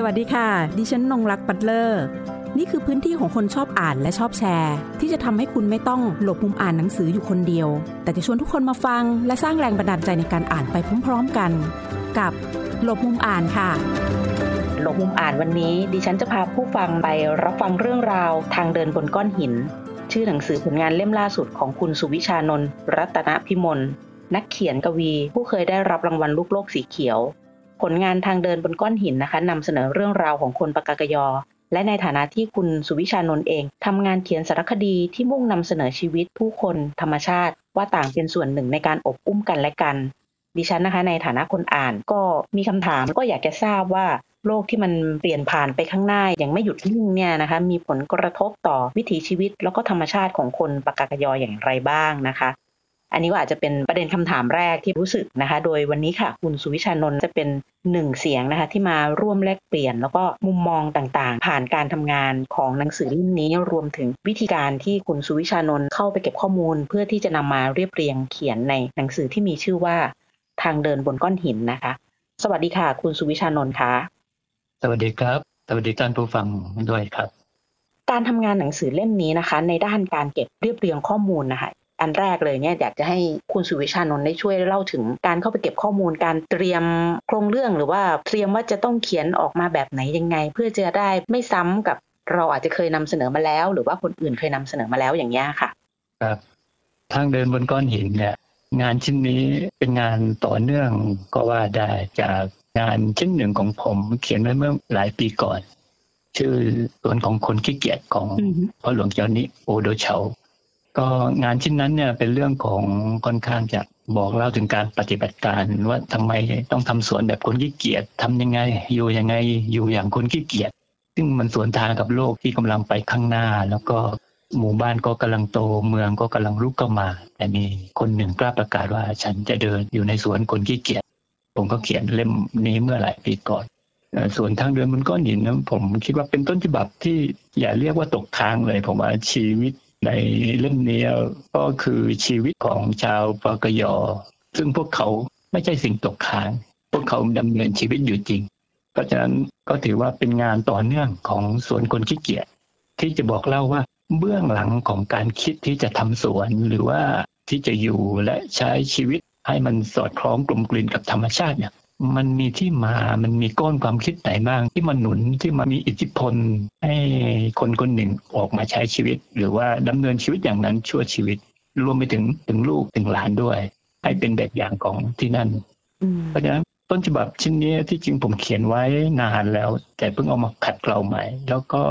สวัสดีค่ะ ดิฉันนงรักปัตเลอร์ นี่คือพื้นที่ของคนชอบอ่านและชอบแชร์ ที่จะทำให้คุณไม่ต้องหลบมุมอ่านหนังสืออยู่คนเดียว แต่จะชวนทุกคนมาฟัง และสร้างแรงบันดาลใจในการอ่านไปพร้อมๆกัน กับหลบมุมอ่านค่ะหลบมุมอ่านวันนี้ ดิฉันจะพาผู้ฟังไปรับฟังเรื่องราวทางเดินบนก้อนหิน ชื่อหนังสือผลงานเล่มล่าสุดของคุณสุวิชานนท์รัตนพิมลนักเขียนกวี ผู้เคยได้รับรางวัลลูกโลกสีเขียว ผลงานทางเดินบนก้อนหินนะคะนำเสนอเรื่องราวของคนปากากยอ และในฐานะที่คุณสุวิชานนท์เองทำงานเขียนสารคดีที่มุ่งนำเสนอชีวิตผู้คนธรรมชาติ ว่าต่างเป็นส่วนหนึ่งในการอบอุ้มกันและกัน ดิฉันนะคะ ในฐานะคนอ่านก็มีคำถามก็อยากจะทราบว่าโลกที่มันเปลี่ยนผ่านไปข้างหน้าอย่างไม่หยุดนิ่งเนี่ยนะคะมีผลกระทบต่อวิถีชีวิต แล้วก็ธรรมชาติของคนปากากยออย่างไรบ้างนะคะ อันนี้ก็อาจจะเป็นประเด็นคำถามแรกที่รู้สึกนะคะ โดยวันนี้ค่ะ คุณสุวิชานนท์จะเป็นหนึ่งเสียงนะคะ ที่มาร่วมแลกเปลี่ยน แล้วก็มุมมองต่างๆ ผ่านการทำงานของหนังสือเล่มนี้รวมถึงวิธีการที่คุณสุวิชานนท์เข้าไปเก็บข้อมูล เพื่อที่จะนำมาเรียบเรียงเขียนในหนังสือที่มีชื่อว่าทางเดินบนก้อนหินนะคะ สวัสดีค่ะ คุณสุวิชานนท์คะสวัสดีครับสวัสดีท่านผู้ฟังด้วยครับการทำงานหนังสือเล่มนี้นะคะ ในด้านการเก็บเรียบเรียงข้อมูลนะคะ อันแรกเลยเนี่ยอยากจะให้คุณสุวิชานนท์ได้ช่วยเล่าถึงการเข้าไปเก็บข้อมูลการเตรียมโครงเรื่องหรือว่าเตรียมว่าจะต้องเขียนออกมาแบบไหนยังไง เพื่อจะได้ไม่ซ้ำกับเราอาจจะเคยนำเสนอมาแล้ว หรือว่าคนอื่นเคยนำเสนอมาแล้วอย่างนี้ค่ะครับทางเดินบนก้อนหินเนี่ยงานชิ้นนี้เป็นงานต่อเนื่องก็ว่าได้จากงานชิ้นหนึ่งของผมเขียนไว้เมื่อหลายปีก่อน ชื่อสวนของคนขี้เกียจของอือฮึพ่อหลวงเจ้านิโอโดเฉา ก็งานชิ้นนั้นเนี่ยเป็นเรื่องของค่อนข้างจะบอกเล่าถึงการปฏิบัติการว่าทำไมต้องทำสวนแบบคนขี้เกียจทำยังไง อยู่ยังไงอยู่อย่างคนขี้เกียจซึ่งมันสวนทางกับโลกที่กำลังไปข้างหน้า แล้วก็หมู่บ้านก็กำลังโตเมืองก็กำลังรุกเข้ามา แต่มีคนหนึ่งกล้าประกาศว่าฉันจะเดินอยู่ในสวนคนขี้เกียจผมก็เขียนเล่มนี้เมื่อหลายปีก่อนส่วนทางเดินบนก้อนหินนะผมคิดว่าเป็นต้นฉบับที่อย่าเรียกว่าตกค้างเลย ผมว่าชีวิต ในเล่มนี้ก็คือชีวิตของชาวปากยอ ซึ่งพวกเขาไม่ใช่สิ่งตกค้าง พวกเขาดำเนินชีวิตอยู่จริง เพราะฉะนั้นก็ถือว่าเป็นงานต่อเนื่องของสวนคนขี้เกียจที่จะบอกเล่าว่าเบื้องหลังของการคิดที่จะทำสวนหรือว่าที่จะอยู่และใช้ชีวิตให้มันสอดคล้องกลมกลืนกับธรรมชาติเนี่ย มันมีที่มา มันมีก้อนความคิดไหนบ้าง ที่มันหนุนที่มันมีอิทธิพล ให้คนคนหนึ่งออกมาใช้ชีวิต หรือว่าดำเนินชีวิตอย่างนั้นชั่วชีวิต รวมไปถึงถึงลูกถึงหลานด้วย ให้เป็นแบบอย่างของที่นั่นอืมเพราะฉะนั้นต้นฉบับชิ้นนี้ที่จริงผมเขียนไว้นานแล้ว แต่เพิ่งเอามาขัดเกลาใหม่ แล้วก็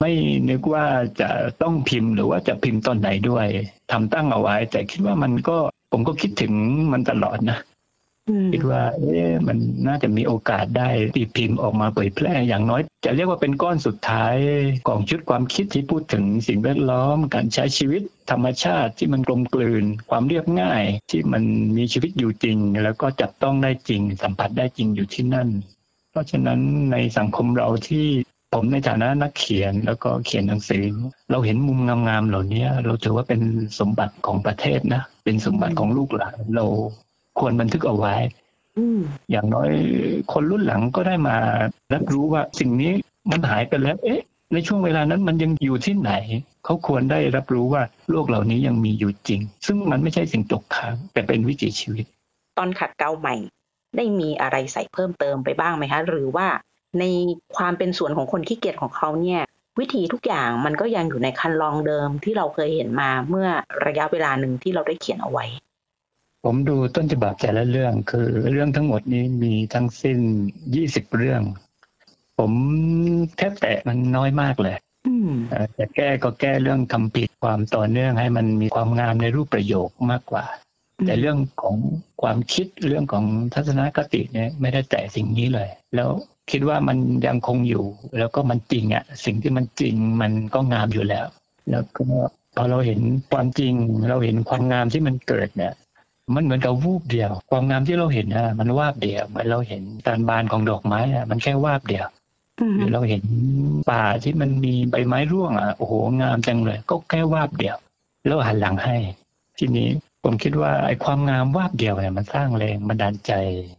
ไม่นึกว่าจะต้องพิมพ์หรือว่าจะพิมพ์ตอนไหนด้วยทำตั้งเอาไว้ แต่คิดว่ามันก็ผมก็คิดถึงมันตลอดนะอืม คิดว่าเอ๊ะมันน่าจะมีโอกาสได้ตีพิมพ์ออกมาเผยแพร่อย่างน้อย จะเรียกว่าเป็นก้อนสุดท้ายของชุดความคิดที่พูดถึงสิ่งแวดล้อม การใช้ชีวิตธรรมชาติที่มันกลมกลืน ความเรียบง่ายที่มันมีชีวิตอยู่จริง แล้วก็จับต้องได้จริง สัมผัสได้จริงอยู่ที่นั่น เพราะฉะนั้นในสังคมเราที่ผมในฐานะนักเขียนแล้วก็เขียนหนังสือ เราเห็นมุมงามๆเหล่านี้เราถือว่าเป็นสมบัติของประเทศนะ เป็นสมบัติของลูกหลานเรา ควรบันทึกเอาไว้อืมอย่างน้อยคนรุ่นหลังก็ได้มารับรู้ว่าสิ่งนี้มันหายไปแล้ว เอ๊ะ ในช่วงเวลานั้นมันยังอยู่ที่ไหน เขาควรได้รับรู้ว่าโลกเหล่านี้ยังมีอยู่จริง ซึ่งมันไม่ใช่สิ่งตกค้างแต่เป็นวิถีชีวิต ตอนขัดเกลาใหม่ ได้มีอะไรใส่เพิ่มเติมไปบ้างไหมคะ หรือว่าในความเป็นส่วนของคนขี้เกียจของเขาเนี่ย วิธีทุกอย่างมันก็ยังอยู่ในคันลองเดิมที่เราเคยเห็นมาเมื่อระยะเวลาหนึ่งที่เราได้เขียนเอาไว้ ผมดูต้นฉบับแต่ละเรื่อง คือเรื่องทั้งหมดนี้มีทั้งสิ้น20เรื่อง ผมแทบแตะมันน้อยมากเลยอืมเอ่อจะแก้ก็แก้เรื่องคำผิดความต่อเนื่องให้มันมีความงามในรูปประโยคมากกว่า แต่เรื่องของความคิดเรื่องของทัศนคติเนี่ยไม่ได้แตะสิ่งนี้เลย แล้วคิดว่ามันยังคงอยู่ แล้วก็มันจริงอะ่ะ สิ่งที่มันจริงมันก็งามอยู่แล้ว แล้วก็พอเราเห็นความจริงเราเห็นความงามที่มันเกิดเนี่ย มันเหมือนกับวูบเดียว ความงามที่เราเห็นนะมันวาบเดียวเหมือนเราเห็นการบานของดอกไม้อะมันแค่วาบเดียวอืมหรือเราเห็นป่าที่มันมีใบไม้ร่วงอะโอ้โหงามจังเลย ก็แค่วาบเดียว แล้วหันหลังให้ ทีนี้ผมคิดว่าไอ้ความงามวาบเดียวเนี่ยมันสร้างแรงบันดาลใจ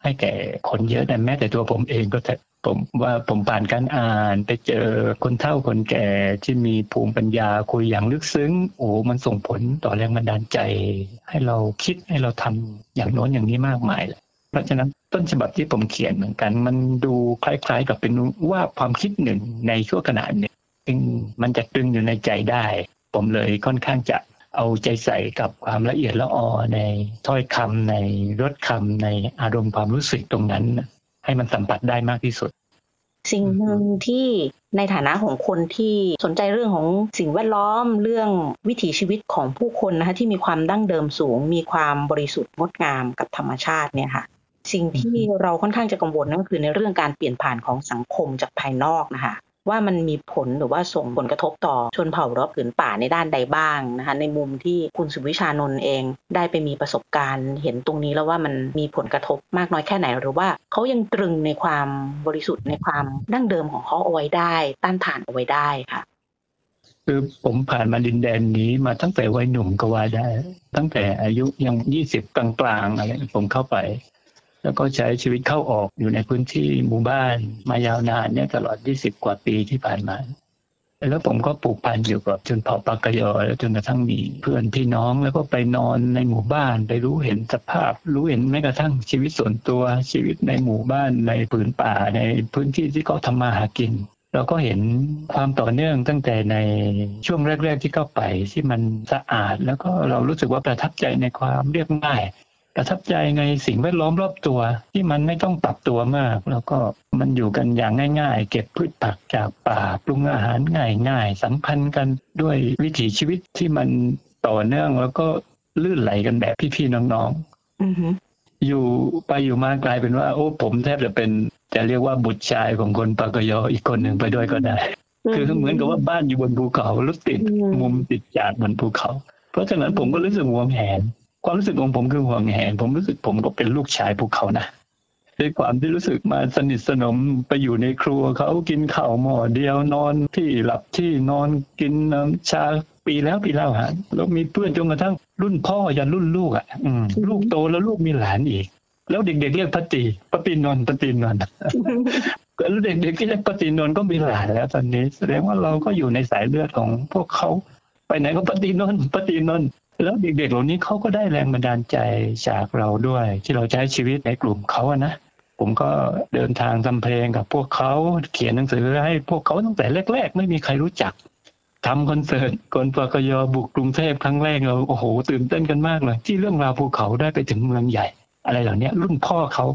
ให้แก่คนเยอะแต่แม้แต่ตัวผมเองก็เถอะ ผมว่าผมผ่านการอ่านไปเจอคนเฒ่าคนแก่ที่มีภูมิปัญญาคุยอย่างลึกซึ้ง โอ้มันส่งผลต่อแรงบันดาลใจ ให้เราคิดให้เราทำอย่างโน้นอย่างนี้มากมายเลยเพราะฉะนั้นต้นฉบับที่ผมเขียนเหมือนกัน มันดูคล้าย ๆ กับเป็นว่าความคิดหนึ่งในช่วงขณะหนึ่งซึ่งมันจะตึงอยู่ในใจได้ ผมเลยค่อนข้างจะเอาใจใส่กับความละเอียดละออในถ้อยคำในรสคำในอารมณ์ความรู้สึกตรงนั้น ให้มันสัมผัสได้มากที่สุด สิ่งหนึ่งที่ในฐานะของคนที่สนใจเรื่องของสิ่งแวดล้อมเรื่องวิถีชีวิตของผู้คนนะคะที่มีความดั้งเดิมสูง มีความบริสุทธิ์งดงามกับธรรมชาติเนี่ยค่ะสิ่งที่เราค่อนข้างจะกังวลนั่นก็คือในเรื่องการเปลี่ยนผ่านของสังคมจากภายนอกนะคะ ว่ามันมีผลหรือว่าส่งผลกระทบต่อชนเผ่ารอบผืนป่าในด้านใดบ้างนะคะในมุมที่คุณสุวิชานนท์เองได้ไปมีประสบการณ์ เห็นตรงนี้แล้วว่ามันมีผลกระทบมากน้อยแค่ไหน หรือว่าเขายังตรึงในความบริสุทธิ์ในความดั้งเดิมของเขาเอาไว้ได้ ต้านทานเอาไว้ได้ค่ะคือผมผ่านมาดินแดนนี้มาตั้งแต่วัยหนุ่มก็ว่าได้ ตั้งแต่อายุยังยี่สิบกลางๆอะไรผมเข้าไป แล้วก็ใช้ชีวิตเข้าออกอยู่ในพื้นที่หมู่บ้านมายาวนานเนี่ยตลอด 20 กว่าปีที่ผ่านมา แล้วผมก็ปลูกพันอยู่กับจนเผ่าปากกยอแล้วจนกระทั่งมีเพื่อนพี่น้องแล้วก็ไปนอนในหมู่บ้าน ไปรู้เห็นสภาพ รู้เห็นแม้กระทั่งชีวิตส่วนตัวชีวิตในหมู่บ้านในผืนป่าในพื้นที่ที่เขาทำมาหากินเราก็เห็นความต่อเนื่องตั้งแต่ในช่วงแรก ๆ ที่เข้าไปที่มันสะอาด แล้วก็เรารู้สึกว่าประทับใจในความเรียบง่าย ประทับใจในสิ่งแวดล้อมรอบตัวที่มันไม่ต้องปรับตัวมาก แล้วก็มันอยู่กันอย่างง่าย ๆ เก็บพืชผักจากป่าปรุงอาหารง่ายๆสัมพันธ์กันด้วยวิถีชีวิตที่มันต่อเนื่องแล้วก็ลื่นไหลกันแบบพี่ๆน้องๆอยู่ไปอยู่มากลายเป็นว่า โอ้ผมแทบจะเป็นจะเรียกว่าบุตรชายของคนปากยออีกคนหนึ่งไปด้วยก็ได้ คือเหมือนกับว่าบ้านอยู่บนภูเขาลุกติดมุมติดจากบนภูเขา เพราะฉะนั้นผมก็รู้สึกหัวแหน ความรู้สึกของผมคือห่วงแหนผมรู้สึกผมก็เป็นลูกชายพวกเขานะด้วยความที่รู้สึกมาสนิทสนมไปอยู่ในครัวเขากินข้าวหม้อเดียวนอนที่หลับที่นอนกินน้ำชาปีแล้วปีเล่าหาแล้วมีเพื่อนจนกระทั่งรุ่นพ่อยันรุ่นลูกอะลูกโตแล้วลูกมีหลานอีก แล้วเด็กๆเรียกพตีปตีนนท์ปตีนนท์แล้วเด็กๆที่เรียกปตีนนท์ก็มีหลานแล้วตอนนี้ แสดงว่าเราก็อยู่ในสายเลือดของพวกเขาไปไหนก็ปตีนนท์ปตีนนท์ แล้วเด็กๆ เหล่านี้เขาก็ได้แรงบันดาลใจจากเราด้วย ที่เราใช้ชีวิตในกลุ่มเขาอะนะผมก็เดินทางทำเพลงกับพวกเขาเขียนหนังสือให้พวกเขาตั้งแต่แรก ๆ ไม่มีใครรู้จักทำคอนเสิร์ตกนปกยบุกกรุงเทพครั้งแรกเราโอ้โหตื่นเต้นกันมากเลย ที่เรื่องราวภูเขาได้ไปถึงเมืองใหญ่ อะไรเหล่านี้รุ่นพ่อเขา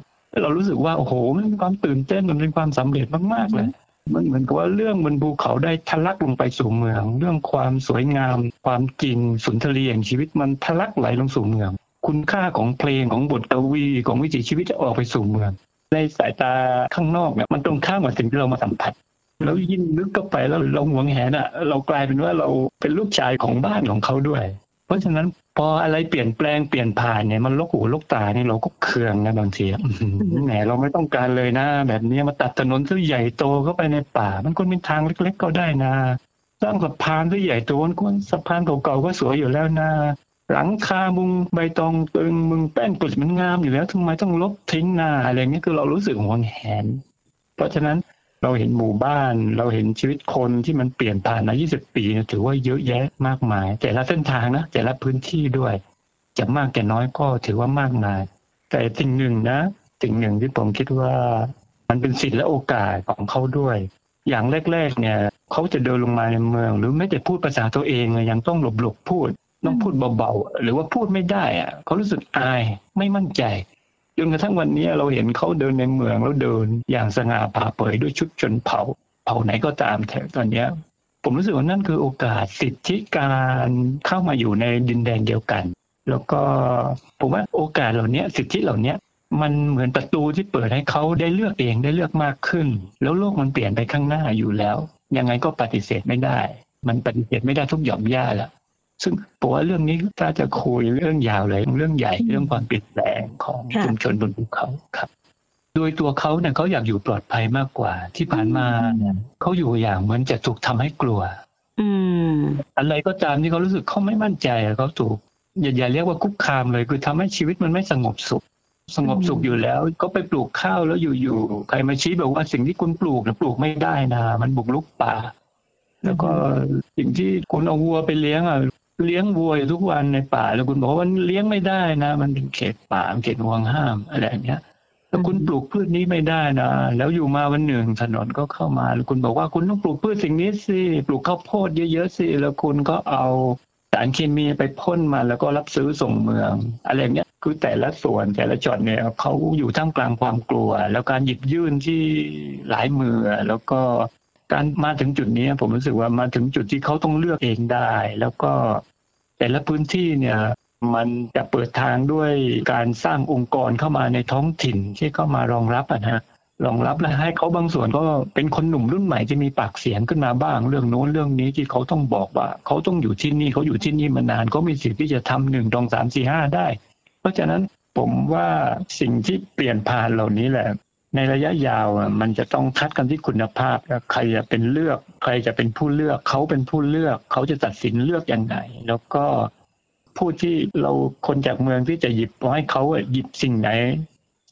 เรารู้สึกว่าโอ้โหมันเป็นความตื่นเต้นมันเป็นความสำเร็จมากๆเลย มันเหมือนกับว่าเรื่องบนภูเขาได้ทะลักลงไปสู่เมือง เรื่องความสวยงาม ความจริงสุนทรียงชีวิตมันทะลักไหลลงสู่เมือง คุณค่าของเพลงของบทกวีของวิถีชีวิตจะออกไปสู่เมือง ในสายตาข้างนอกเนี่ยมันตรงข้ามกับสิ่งที่เรามาสัมผัสแล้วยิ่งลึกเข้าไปแล้วเราหวงแหนอะ เรากลายเป็นว่าเราเป็นลูกชายของบ้านของเขาด้วย ราะฉะนั้นพออะไรเปลี่ยนแปลงเปลี่ยนผ่านเนี่ยมันลกหูลกตาเนี่ยเราก็เคืองนะบางทีแหมเราไม่ต้องการเลยนะ แบบนี้มาตัดถนนที่ใหญ่โตเข้าไปในป่า มันควรเป็นทางเล็ก ๆ ก็ได้นะสร้างสะพานที่ใหญ่โตมันควรสะพานเก่าๆก็สวยอยู่แล้วนะหลังคามุงใบตองตึงมึงแป้นกุดมันงามอยู่แล้วทำไมต้องลบทิ้งหน้าอะไรเงี้ยคือเรารู้สึกหวงแหน เพราะฉะนั้น เราเห็นหมู่บ้าน เราเห็นชีวิตคนที่มันเปลี่ยนผ่านมา 20 ปีถือว่าเยอะแยะมากมาย แต่ละเส้นทางนะแต่ละพื้นที่ด้วย จะมากแก่น้อยก็ถือว่ามากมาย แต่สิ่งหนึ่งนะสิ่งหนึ่งที่ผมคิดว่ามันเป็นสิทธิและโอกาสของเขาด้วย อย่างแรกๆเนี่ยเขาจะเดินลงมาในเมือง หรือไม่แต่พูดภาษาตัวเองยังต้องหลบๆพูดต้องพูดเบาๆหรือว่าพูดไม่ได้อะเขารู้สึกอายไม่มั่นใจ จนกระทั่งวันนี้เราเห็นเขาเดินในเมืองแล้วเดินอย่างสง่าผ่าเผยด้วยชุดชนเผ่าเผ่าไหนก็ตามแถวตอนนี้ผมรู้สึกว่านั่นคือโอกาสสิทธิการเข้ามาอยู่ในดินแดนเดียวกัน แล้วก็ผมว่าโอกาสเหล่านี้สิทธิเหล่านี้มันเหมือนประตูที่เปิดให้เขาได้เลือกเองได้เลือกมากขึ้น แล้วโลกมันเปลี่ยนไปข้างหน้าอยู่แล้ว ยังไงก็ปฏิเสธไม่ได้ มันปฏิเสธไม่ได้ทุกหย่อมย่าแล้ว ซึ่งผมว่าเรื่องนี้ถ้าจะคุยเรื่องยาวเลยเรื่องใหญ่เรื่องความเปลี่ยนแปลงของชุมชนบนภูเขาครับ โดยตัวเขาเนี่ยเขาอยากอยู่ปลอดภัยมากกว่า ที่ผ่านมาเนี่ยเขาอยู่อย่างเหมือนจะถูกทำให้กลัว อืมอะไรก็ตามที่เขารู้สึกเขาไม่มั่นใจเขาถูกอย่าอย่าเรียกว่าคุกคามเลย คือทำให้ชีวิตมันไม่สงบสุข สงบสุขอยู่แล้ว ก็ไปปลูกข้าวแล้วอยู่ๆใครมาชี้บอกว่าสิ่งที่คุณปลูกนะปลูกไม่ได้นะมันบุกลุกป่าแล้วก็สิ่งที่คุณเอาวัวไปเลี้ยงอะ เลี้ยงวัวอยู่ทุกวันในป่า แล้วคุณบอกว่าเลี้ยงไม่ได้นะ มันเป็นเขตป่าเขตห่วงห้ามอะไรอย่างเงี้ยแล้วคุณปลูกพืชนี้ไม่ได้นะแล้วอยู่มาวันหนึ่งถนนก็เข้ามาแล้วคุณบอกว่าคุณต้องปลูกพืชสิ่งนี้สิปลูกข้าวโพดเยอะๆสิแล้วคุณก็เอาสารเคมีไปพ่นมาแล้วก็รับซื้อส่งเมือง อะไรอย่างเงี้ยคือแต่ละส่วนแต่ละจอดเนี่ยเขาอยู่ท่ามกลางความกลัว แล้วการหยิบยื่นที่หลายมือแล้วก็ การมาถึงจุดนี้ผมรู้สึกว่ามาถึงจุดที่เขาต้องเลือกเองได้ แล้วก็แต่ละพื้นที่เนี่ยมันจะเปิดทางด้วยการสร้างองค์กรเข้ามาในท้องถิ่นที่เข้ามารองรับอะนะรองรับและให้เขาบางส่วนก็เป็นคนหนุ่มรุ่นใหม่ที่มีปากเสียงขึ้นมาบ้าง เรื่องโน้นเรื่องนี้ที่เขาต้องบอกว่า เขาต้องอยู่ที่นี่เขาอยู่ที่นี่มานานเขามีสิทธิ์ที่จะทำหนึ่งดองสามสี่ห้าได้ เพราะฉะนั้นผมว่าสิ่งที่เปลี่ยนผ่านเหล่านี้แหละ ในระยะยาวมันจะต้องคัดกันที่คุณภาพใครจะเป็นเลือก ใครจะเป็นผู้เลือก เขาเป็นผู้เลือก เขาจะตัดสินเลือกยังไงแล้วก็ผู้ที่เราคนจากเมืองที่จะหยิบให้เขาหยิบสิ่งไหน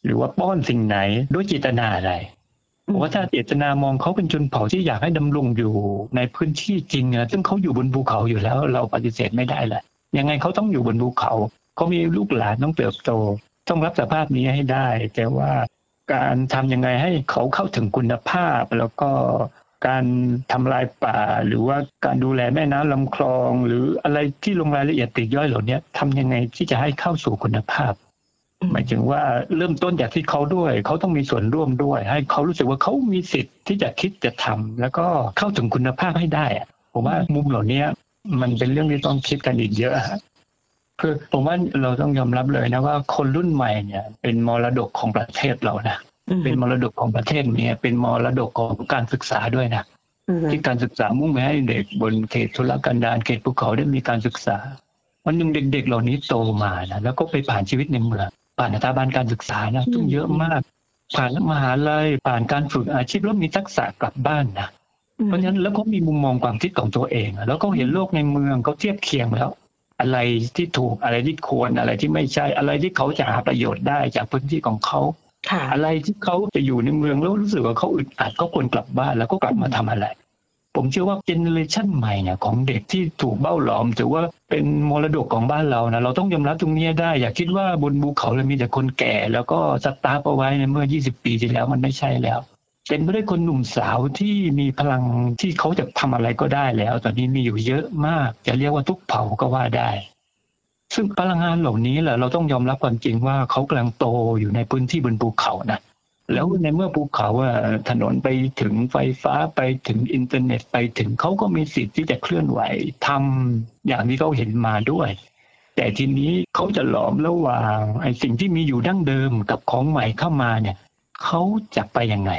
หรือว่าป้อนสิ่งไหนด้วยเจตนาอะไรผมว่าถ้าเจตนามองเขาเป็นชนเผ่าที่อยากให้ดำรงอยู่ในพื้นที่จริงอะซึ่งเขาอยู่บนภูเขาอยู่แล้ว เราปฏิเสธไม่ได้แหละยังไงเขาต้องอยู่บนภูเขาเขามีลูกหลานต้องเติบโต ต้องรับสภาพนี้ให้ได้ แต่ว่า การทำยังไงให้เขาเข้าถึงคุณภาพ แล้วก็การทำลายป่า หรือว่าการดูแลแม่น้ำลำคลอง หรืออะไรที่ลงรายละเอียดติดย่อยเหล่านี้ทำยังไงที่จะให้เข้าสู่คุณภาพ หมายถึงว่าเริ่มต้นจากที่เขาด้วย เขาต้องมีส่วนร่วมด้วย ให้เขารู้สึกว่าเขามีสิทธิ์ที่จะคิดจะทำแล้วก็เข้าถึงคุณภาพให้ได้ผมว่ามุมเหล่านี้มันเป็นเรื่องที่ต้องคิดกันอีกเยอะ คือผมว่าเราต้องยอมรับเลยนะว่าคนรุ่นใหม่เนี่ย เป็นมรดกของประเทศเรานะเป็นมรดกของประเทศนี้เป็นมรดกของการศึกษาด้วยนะที่การศึกษามุ่งไปให้เด็กบนเขตทุรกันดารเขตภูเขาได้มีการศึกษาวันหนึ่งเด็ก ๆ เหล่านี้โตมานะแล้วก็ไปผ่านชีวิตในเมืองผ่านสถาบันการศึกษานะต้องเยอะมาก ผ่านมหาลัยผ่านการฝึกอาชีพแล้วมีทักษะกลับบ้านนะเพราะฉะนั้นแล้วก็มีมุมมองความคิดของตัวเอง แล้วก็เห็นโลกในเมืองเขาเทียบเคียงแล้ว อะไรที่ถูกอะไรที่ควรอะไรที่ไม่ใช่อะไรที่เขาจะหาประโยชน์ได้จากพื้นที่ของเขาอะไรที่เขาจะอยู่ในเมืองแล้วรู้สึกว่าเขาอึดอัดก็ควรกลับบ้านแล้วก็กลับมาทำอะไร ผมเชื่อว่า generation ใหม่เนี่ยของเด็กที่ถูกเบ้าหลอมถือว่าเป็นมรดกของบ้านเรานะเราต้องยอมรับตรงนี้ได้ อย่าคิดว่าบนภูเขาเรามีแต่คนแก่ แล้วก็สตัฟฟ์เอาไว้ในเมื่อ 20 ปีที่แล้วมันไม่ใช่แล้ว เต็มไปด้วยคนหนุ่มสาวที่มีพลังที่เขาจะทำอะไรก็ได้แล้ว ตอนนี้มีอยู่เยอะมาก จะเรียกว่าทุกเผ่าก็ว่าได้ ซึ่งพลังงานเหล่านี้แหละเราต้องยอมรับความจริงว่าเขากำลังโตอยู่ในพื้นที่บนภูเขานะแล้วในเมื่อภูเขาว่าถนนไปถึงไฟฟ้าไปถึงอินเทอร์เน็ตไปถึงเขาก็มีสิทธิ์ที่จะเคลื่อนไหวทำอย่างที่เขาเห็นมาด้วย แต่ทีนี้เขาจะหลอมระหว่างไอ้สิ่งที่มีอยู่ดั้งเดิมกับของใหม่เข้ามาเนี่ยเขาจะไปยังไง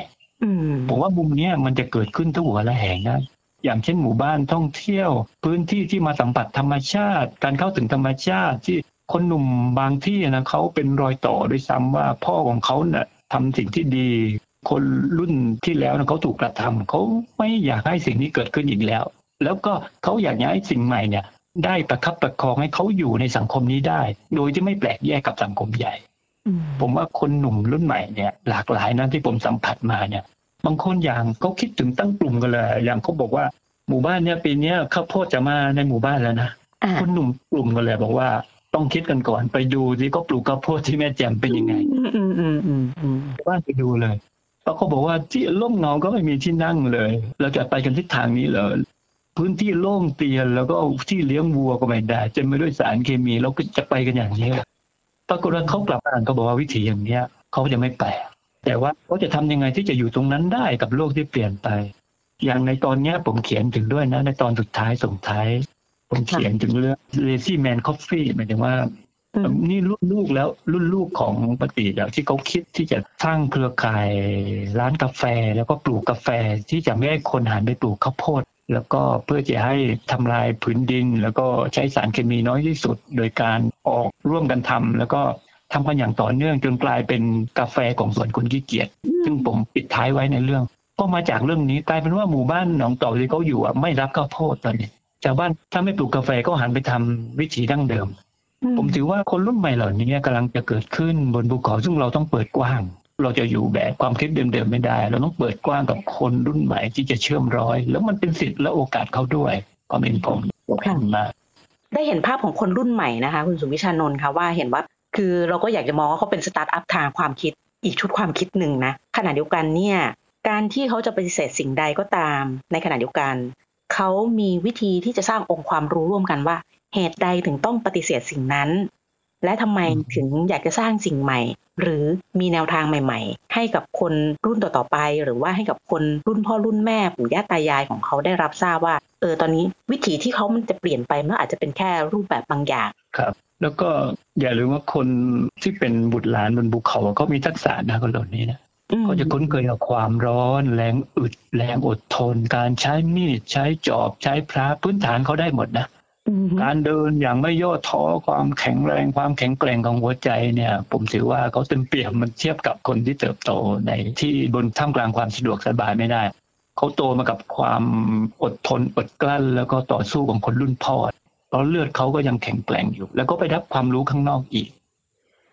ผมว่ามุมนี้มันจะเกิดขึ้นทั่วละแห่งนะอย่างเช่นหมู่บ้านท่องเที่ยว พื้นที่ที่มาสัมผัสธรรมชาติ การเข้าถึงธรรมชาติที่คนหนุ่มบางที่นะเขาเป็นรอยต่อด้วยซ้ำว่าพ่อของเขาเนะ่ยทำสิ่งที่ดี คนรุ่นที่แล้วนะเขาถูกกระทำเขาไม่อยากให้สิ่งนี้เกิดขึ้นอีกแล้ว แล้วก็เขาอยากให้สิ่งใหม่เนี่ยได้ประคับประคองให้เขาอยู่ในสังคมนี้ได้ โดยที่ไม่แปลกแยกกับสังคมใหญ่ ผมว่าคนหนุ่มรุ่นใหม่เนี่ยหลากหลายนะที่ผมสัมผัสมาเนี่ยบางคนอย่างเขาคิดถึงตั้งกลุ่มกันเลยอย่างเขาบอกว่าหมู่บ้านเนี้ยปีนี้ข้าวโพดจะมาในหมู่บ้านแล้วนะคนหนุ่มกลุ่มกันเลยบอกว่าต้องคิดกันก่อนไปดูที่เขาปลูกข้าวโพดที่แม่แจ่มเป็นยังไงบ้านไปดูเลยเพราะเขาบอกว่าที่ล่มเงาก็ไม่มีที่นั่งเลย เราจะไปกันทิศทางนี้เหรอพื้นที่โล่งเตียนแล้วก็ที่เลี้ยงวัวก็ไม่ได้จะไม่ด้วยสารเคมีเราก็จะไปกันอย่างนี้ ปรากฏว่าเขากลับมาเขาบอกว่าวิถีอย่างเนี้ยเขาจะไม่แปลแต่ว่าเขาจะทำยังไงที่จะอยู่ตรงนั้นได้กับโลกที่เปลี่ยนไป อย่างในตอนนี้ผมเขียนถึงด้วยนะ ในตอนสุดท้ายส่งท้าย ผมเขียนถึงเรื่อง lazy man coffee หมายถึงว่า นี่รุ่นลูกแล้วรุ่นลูกของปฏิจที่เขาคิดที่จะสร้างเครือข่ายร้านกาแฟ แล้วก็ปลูกกาแฟที่จะไม่ให้คนหันไปปลูกข้าวโพดแล้วก็เพื่อจะให้ทำลายผืนดิน แล้วก็ใช้สารเคมีน้อยที่สุด โดยการออกร่วมกันทำแล้วก็ทำกันอย่างต่อเนื่องจนกลายเป็นกาแฟของส่วนคนขี้เกียจซึ่งผมปิดท้ายไว้ในเรื่อง ก็มาจากเรื่องนี้กลายเป็นว่าหมู่บ้านหนองต่อที่เขาอยู่อะไม่รับข้าวโพดตอนนี้ชาวบ้านถ้าไม่ปลูกกาแฟก็หันไปทำวิถีดั้งเดิม ผมถือว่าคนรุ่นใหม่เหล่านี้กำลังจะเกิดขึ้นบนภูเขาซึ่งเราต้องเปิดกว้าง เราจะอยู่แบบความคิดเดิมๆไม่ได้ เราต้องเปิดกว้างกับคนรุ่นใหม่ที่จะเชื่อมร้อย แล้วมันเป็นสิทธิ์และโอกาสเขาด้วยความเห็นผมมากได้เห็นภาพของคนรุ่นใหม่นะคะ คุณสุวิชานนท์คะว่าเห็นว่าคือเราก็อยากจะมองว่าเขาเป็นสตาร์ทอัพทางความคิดอีกชุดความคิดหนึ่งนะขณะเดียวกันเนี่ยการที่เขาจะปฏิเสธสิ่งใดก็ตาม ในขณะเดียวกัน เขามีวิธีที่จะสร้างองค์ความรู้ร่วมกันว่า เหตุใดถึงต้องปฏิเสธสิ่งนั้น และทำไมถึงอยากจะสร้างสิ่งใหม่ หรือมีแนวทางใหม่ ๆ ให้กับคนรุ่นต่อๆไป หรือว่าให้กับคนรุ่นพ่อรุ่นแม่ปู่ย่าตายายของเขาได้รับทราบว่า เออตอนนี้วิถีที่เขามันจะเปลี่ยนไปมันอาจจะเป็นแค่รูปแบบบางอย่างครับแล้วก็อย่าลืมว่าคนที่เป็นบุตรหลานบนภูเขาเขามีทักษะนะคนเหล่านี้นะเขาจะคุ้นเคยกับความร้อน แรงอึด แรงอดทน การใช้มีดใช้จอบใช้พระพื้นฐานเขาได้หมดนะ การเดินอย่างไม่ย่อท้อความแข็งแรงความแข็งแกร่งของหัวใจเนี่ย ผมถือว่าเขาเต็มเปี่ยมมันเทียบกับคนที่เติบโตในที่บนท่ามกลางความสะดวกสบายไม่ได้เขาโตมากับความอดทนอดกลั้น แล้วก็ต่อสู้ของคนรุ่นพ่อเพราะเลือดเขาก็ยังแข็งแกร่งอยู่ แล้วก็ไปรับความรู้ข้างนอกอีก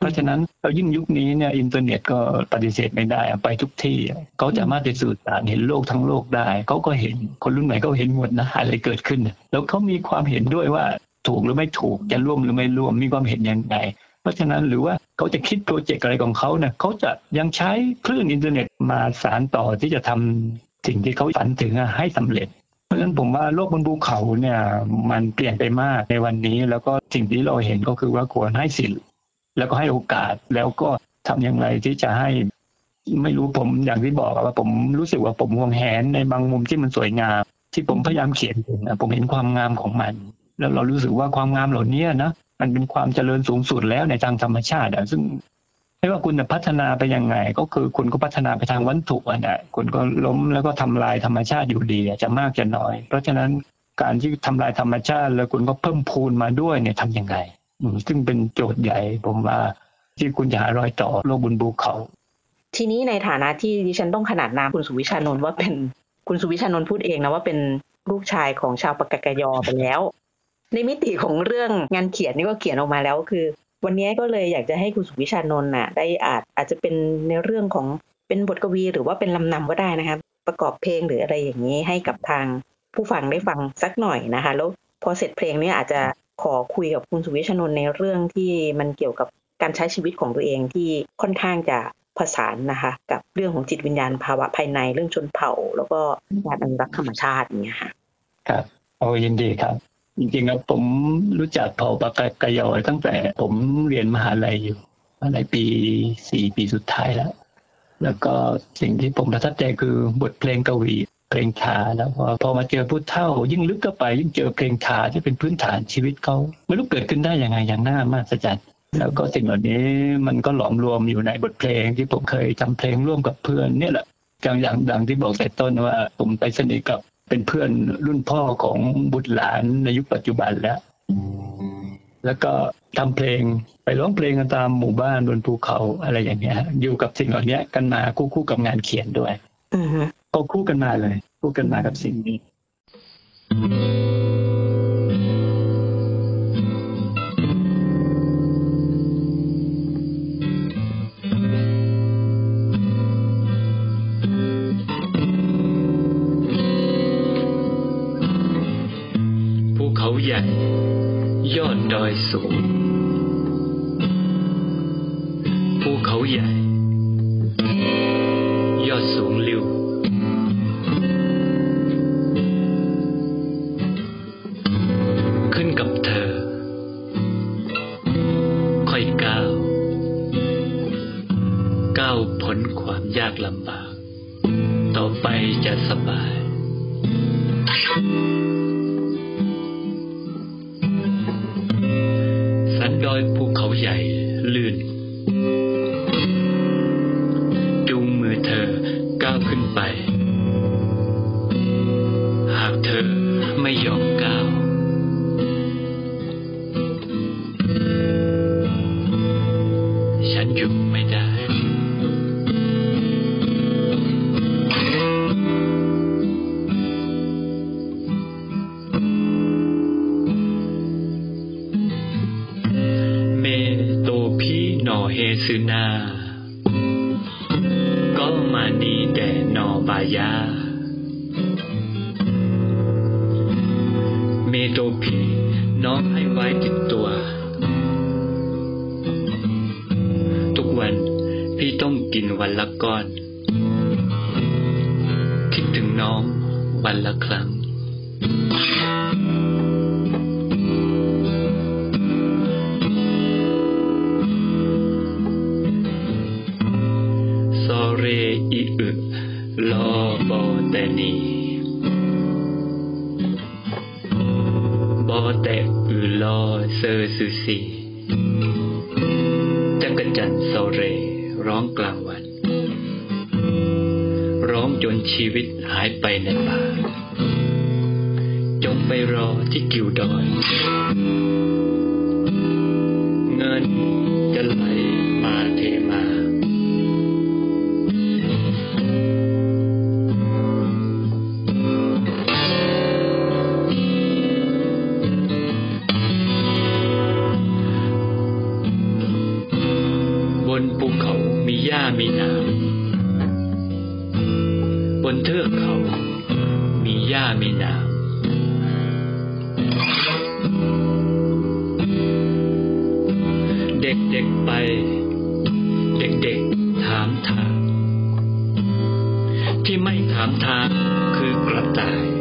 ราะฉะนั้นเรายิ่งยุคนี้เนี่ยอินเทอร์เน็ตก็ปฏิเสธไม่ได้ไปทุกที่เขาสามารถจะสื่อสารเห็นโลกทั้งโลกได้ เขาก็เห็นคนรุ่นใหม่เขาเห็นหมดนะอะไรเกิดขึ้น แล้วเขามีความเห็นด้วยว่าถูกหรือไม่ถูกจะร่วมหรือไม่ร่วมมีความเห็นยังไงเพราะฉะนั้นหรือว่าเขาจะคิดโปรเจกต์อะไรของเขาเนี่ยเขาจะยังใช้คลื่นอินเทอร์เน็ตมาสารต่อที่จะทำสิ่งที่เขาฝันถึงให้สำเร็จเพราะฉะนั้นผมว่าโลกบนภูเขาเนี่ยมันเปลี่ยนไปมากในวันนี้แล้วก็สิ่งที่เราเห็นก็คือว่าควรให้สิทธิ แล้วก็ให้โอกาสแล้วก็ทำอย่างไรที่จะให้ไม่รู้ผมอย่างที่บอกว่าผมรู้สึกว่าผมห่วงแหนในบางมุมที่มันสวยงาม ที่ผมพยายามเขียนผมเห็นความงามของมัน แล้วเรารู้สึกว่าความงามเหล่านี้นะมันเป็นความเจริญสูงสุดแล้วในทางธรรมชาติอะซึ่งไม่ว่าคุณจะพัฒนาไปยังไง ก็คือคุณก็พัฒนาไปทางวัตถุอะนะคุณก็ล้มแล้วก็ทำลายธรรมชาติอยู่ดีจะมากจะน้อย เพราะฉะนั้นการที่ทำลายธรรมชาติ แล้วคุณก็เพิ่มพูนมาด้วยเนี่ยทำยังไง ซึ่งเป็นโจทย์ใหญ่ผมว่าที่คุณจะหารอยต่อโลกบนภูเขา ทีนี้ในฐานะที่ดิฉันต้องขนาดนามคุณสุวิชานนท์ว่าเป็นคุณสุวิชานนท์พูดเองนะว่าเป็นลูกชายของชาวปากกยอไปแล้ว ในมิติของเรื่องงานเขียนนี่ก็เขียนออกมาแล้วคือ วันนี้ก็เลยอยากจะให้คุณสุวิชานนท์น่ะ ได้อาจอาจจะเป็นในเรื่องของเป็นบทกวีหรือว่าเป็นลำนำก็ได้นะครับประกอบเพลงหรืออะไรอย่างนี้ให้กับทางผู้ฟังได้ฟังสักหน่อยนะคะ แล้วพอเสร็จเพลงนี้อาจจะ ขอคุยกับคุณสุวิชนนท์ในเรื่องที่มันเกี่ยวกับการใช้ชีวิตของตัวเองที่ค่อนข้างจะผสานนะคะกับเรื่องของจิตวิญญาณภาวะภายในเรื่องชนเผ่า แล้วก็การอนุรักษ์ธรรมชาติอย่างเงี้ยค่ะครับโอ้ยินดีครับ จริงๆครับผมรู้จักเผ่าปากกยอตั้งแต่ผมเรียนมหาลัยอยู่มหาลัยปีสี่ปีสุดท้ายแล้ว แล้วก็สิ่งที่ผมประทับใจคือบทเพลงกวี เพลงขาแล้วพอพอมาเจอพุทธเท่า ยิ่งลึกเข้าไป ยิ่งเจอเพลงขาที่เป็นพื้นฐานชีวิตเขาไม่รู้เกิดขึ้นได้ยังไงอย่างน่ามากสัจจแล้วก็สิ่งเหล่านี้มันก็หลอมรวมอยู่ในบทเพลงที่ผมเคยทำเพลงร่วมกับเพื่อนเนี่ยแหละอย่างอย่างดังที่บอกแต่ต้นว่าผมไปสนิทกับเป็นเพื่อนรุ่นพ่อของบุตรหลานในยุคปัจจุบันแล้วแล้วก็ทำเพลงไปร้องเพลงกันตามหมู่บ้านบนภูเขาอะไรอย่างเงี้ยอยู่กับสิ่งเหล่านี้กันมาคู่คู่กับงานเขียนด้วย ก็คู่กันมาเลย คู่กันมากับสิ่งนี้าวขึ้นไป ซอเรอิอึลอบอแตนีบอแตอึลอเซอร์ซูซีจักจันทร์โซเรร้องกลางวัน ร้องจนชีวิตหายไปในป่า ไปรอที่กิวดอยเงินจะไหลมาเทมา บนภูเขามีหญ้ามีน้ำบนเทือกเขา มีหญ้ามีน้ำ ด็กไป เด็กๆถามทาง ที่ไม่ถามทางคือกระต่าย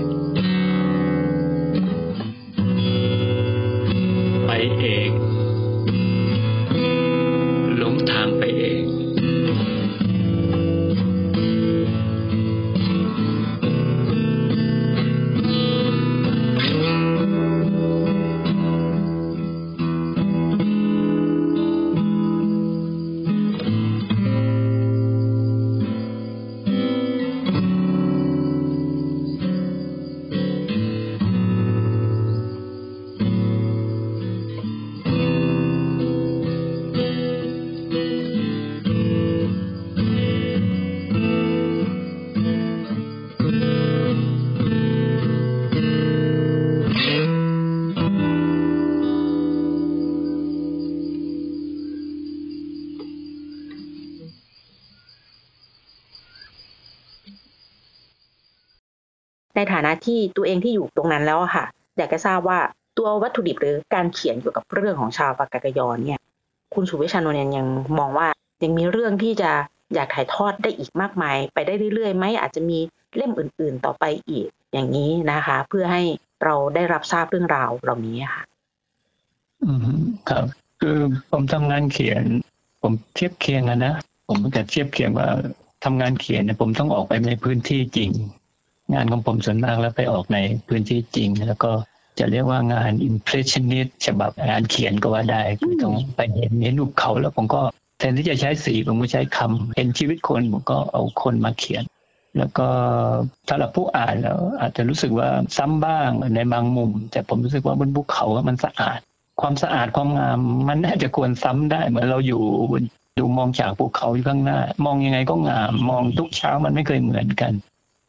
ในฐานะที่ตัวเองที่อยู่ตรงนั้นแล้วค่ะ อยากจะทราบว่าตัววัตถุดิบหรือการเขียนเกี่ยวกับเรื่องของชาวปากกยอนเนี่ย คุณสุวิชานนท์ยังมองว่ายังมีเรื่องที่จะอยากถ่ายทอดได้อีกมากมาย ไปได้เรื่อยๆไหมอาจจะมีเล่มอื่น ๆ ต่อไปอีกอย่างนี้นะคะ เพื่อให้เราได้รับทราบเรื่องราวเหล่านี้ค่ะ อืมครับ คือผมทำงานเขียน ผมเทียบเคียงกันนะผมจะเทียบเคียงว่าทำงานเขียนเนี่ยผมต้องออกไปในพื้นที่จริง งานของผมส่วนมากแล้วไปออกในพื้นที่จริง แล้วก็จะเรียกว่างาน impressionist ฉบับงานเขียนก็ว่าได้คือต้องไปเห็นเห็นรูปเขาแล้วผมก็แทนที่จะใช้สีผมก็ใช้คำเห็นชีวิตคนผมก็เอาคนมาเขียน แล้วก็ถ้าเราผู้อ่านแล้วอาจจะรู้สึกว่าซ้ำบ้างในบางมุม แต่ผมรู้สึกว่าบนภูเขามันสะอาด ความสะอาดความงามมันน่าจะควรซ้ำได้ เหมือนเราอยู่ดูมองจากภูเขาอยู่ข้างหน้า มองยังไงก็งาม มองทุกเช้ามันไม่เคยเหมือนกัน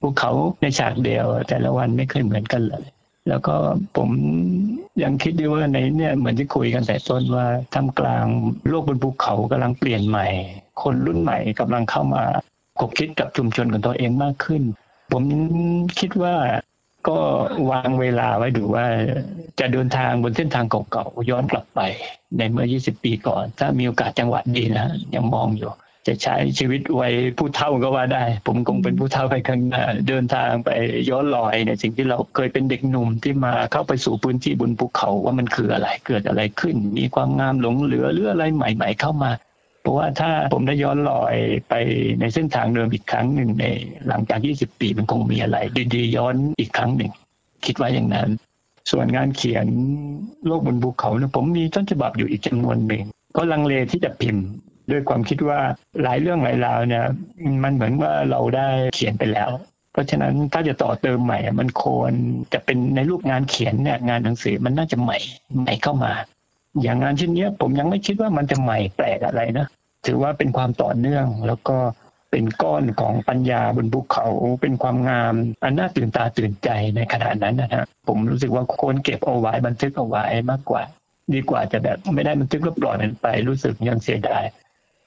ภูเขาในฉากเดียว แต่ละวันไม่เคยเหมือนกันเลย แล้วก็ผมยังคิดอยู่ว่าในเนี่ยเหมือนที่คุยกันแต่ต้นว่าท่ามกลางโลกบนภูเขากำลังเปลี่ยนใหม่ คนรุ่นใหม่กำลังเข้ามาคบคิดกับชุมชนของตัวเองมากขึ้น ผมคิดว่าก็วางเวลาไว้ดูว่า จะเดินทางบนเส้นทางเก่าๆย้อนกลับไป ในเมื่อ 20 ปีก่อน ถ้ามีโอกาสจังหวะดีนะยังมองอยู่ จะใช้ชีวิตวัยผู้เฒ่าก็ว่าได้ ผมคงเป็นผู้เฒ่าไปข้างหน้าเดินทางไปย้อนรอยในสิ่งที่เราเคยเป็นเด็กหนุ่มที่มาเข้าไปสู่พื้นที่บนภูเขาว่ามันคืออะไรเกิดอะไรขึ้น มีความงามหลงเหลือหรืออะไรใหม่ ๆ เข้ามา เพราะว่าถ้าผมได้ย้อนรอยไปในเส้นทางเดิมอีกครั้งหนึ่งในหลังจาก 20 ปีมันคงมีอะไร ดีๆย้อนอีกครั้งหนึ่ง คิดว่าอย่างนั้น ส่วนงานเขียนโลกบนภูเขาเนี่ยผมมีต้นฉบับอยู่อีกจำนวนหนึ่งก็ลังเลที่จะพิมพ์ ด้วยความคิดว่าหลายเรื่องหลายราวเนี่ย มันเหมือนว่าเราได้เขียนไปแล้ว เพราะฉะนั้นถ้าจะต่อเติมใหม่ มันควรจะเป็นในรูปงานเขียนเนี่ยงานหนังสือมันน่าจะใหม่ใหม่เข้ามา อย่างงานชิ้นนี้ผมยังไม่คิดว่ามันจะใหม่แปลกอะไรนะถือว่าเป็นความต่อเนื่องแล้วก็เป็นก้อนของปัญญาบนภูเขาเป็นความงาม อันน่าตื่นตาตื่นใจในขณะนั้นนะฮะผมรู้สึกว่าควรเก็บเอาไว้บันทึกเอาไว้มากกว่า ดีกว่าจะแบบไม่ได้บันทึกแล้วปล่อยมันไปรู้สึกยังเสียดาย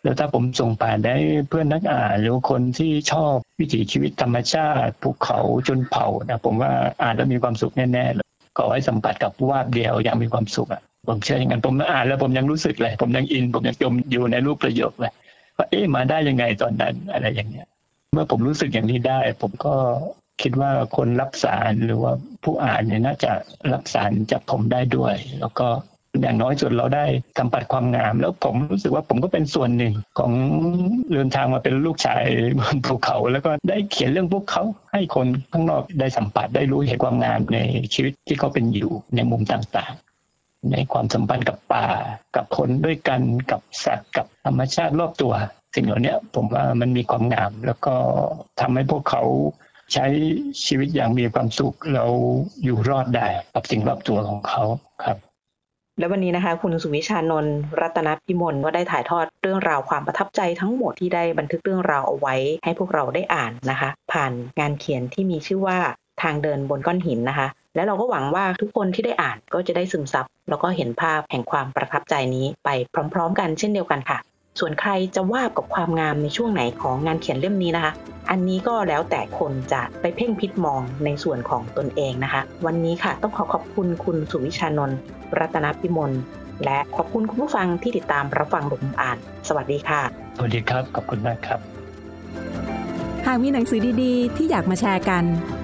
แล้วถ้าผมส่งผ่านได้เพื่อนนักอ่านหรือคนที่ชอบวิถีชีวิตธรรมชาติภูเขาชนเผานะผมว่าอ่านแล้วมีความสุขแน่ๆเลยขอให้สัมผัสกับวาดเดียวอย่างมีความสุขอะผมเชื่ออย่างนั้นผมอ่านแล้วผมยังรู้สึกเลย ผมยังอิน ผมยังจมอยู่ในรูปประโยคเลยว่าเอ๊ะมาได้ยังไงตอนนั้นอะไรอย่างเงี้ย เมื่อผมรู้สึกอย่างนี้ได้ ผมก็คิดว่าคนรับสารหรือว่าผู้อ่านเนี่ยน่าจะรับสารจากผมได้ด้วย แล้วก็ อย่างน้อยสุดเราได้สัมผัสความงาม แล้วผมรู้สึกว่าผมก็เป็นส่วนหนึ่งของเดินทางมาเป็นลูกชายบนภูเขา แล้วก็ได้เขียนเรื่องพวกเขาให้คนข้างนอกได้สัมผัสได้รู้เห็นความงามในชีวิตที่เขาเป็นอยู่ในมุมต่างๆ ในความสัมพันธ์กับป่า กับคนด้วยกันกับสัตว์กับธรรมชาติรอบตัว สิ่งเหล่านี้ผมว่ามันมีความงาม แล้วก็ทำให้พวกเขาใช้ชีวิตอย่างมีความสุขเราอยู่รอดได้กับสิ่งรอบตัวของเขาครับ และวันนี้นะคะคุณสุวิชานนท์รัตนพิมลก็ได้ถ่ายทอดเรื่องราวความประทับใจทั้งหมดที่ได้บันทึกเรื่องราวเอาไว้ ให้พวกเราได้อ่านนะคะ ผ่านงานเขียนที่มีชื่อว่าทางเดินบนก้อนหินนะคะ และเราก็หวังว่าทุกคนที่ได้อ่านก็จะได้ซึมซับแล้วก็เห็นภาพแห่งความประทับใจนี้ไปพร้อม ๆ กันเช่นเดียวกันค่ะ ส่วนใครจะวาดกับความงามในช่วงไหนของงานเขียนเล่มนี้นะคะ อันนี้ก็แล้วแต่คนจะไปเพ่งพิษมองในส่วนของตนเองนะคะ วันนี้ค่ะต้องขอขอบคุณคุณสุวิชานนท์รัตนพิมลและขอบคุณคุณผู้ฟังที่ติดตามรับฟังหลุมอ่าน สวัสดีค่ะ สวัสดีครับ ขอบคุณมากครับ หากมีหนังสือดีๆ ที่อยากมาแชร์กัน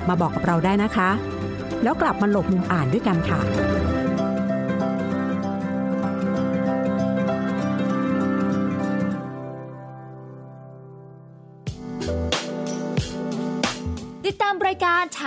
มาบอกกับเราได้นะคะ แล้วกลับมาหลบมุมอ่านด้วยกันค่ะ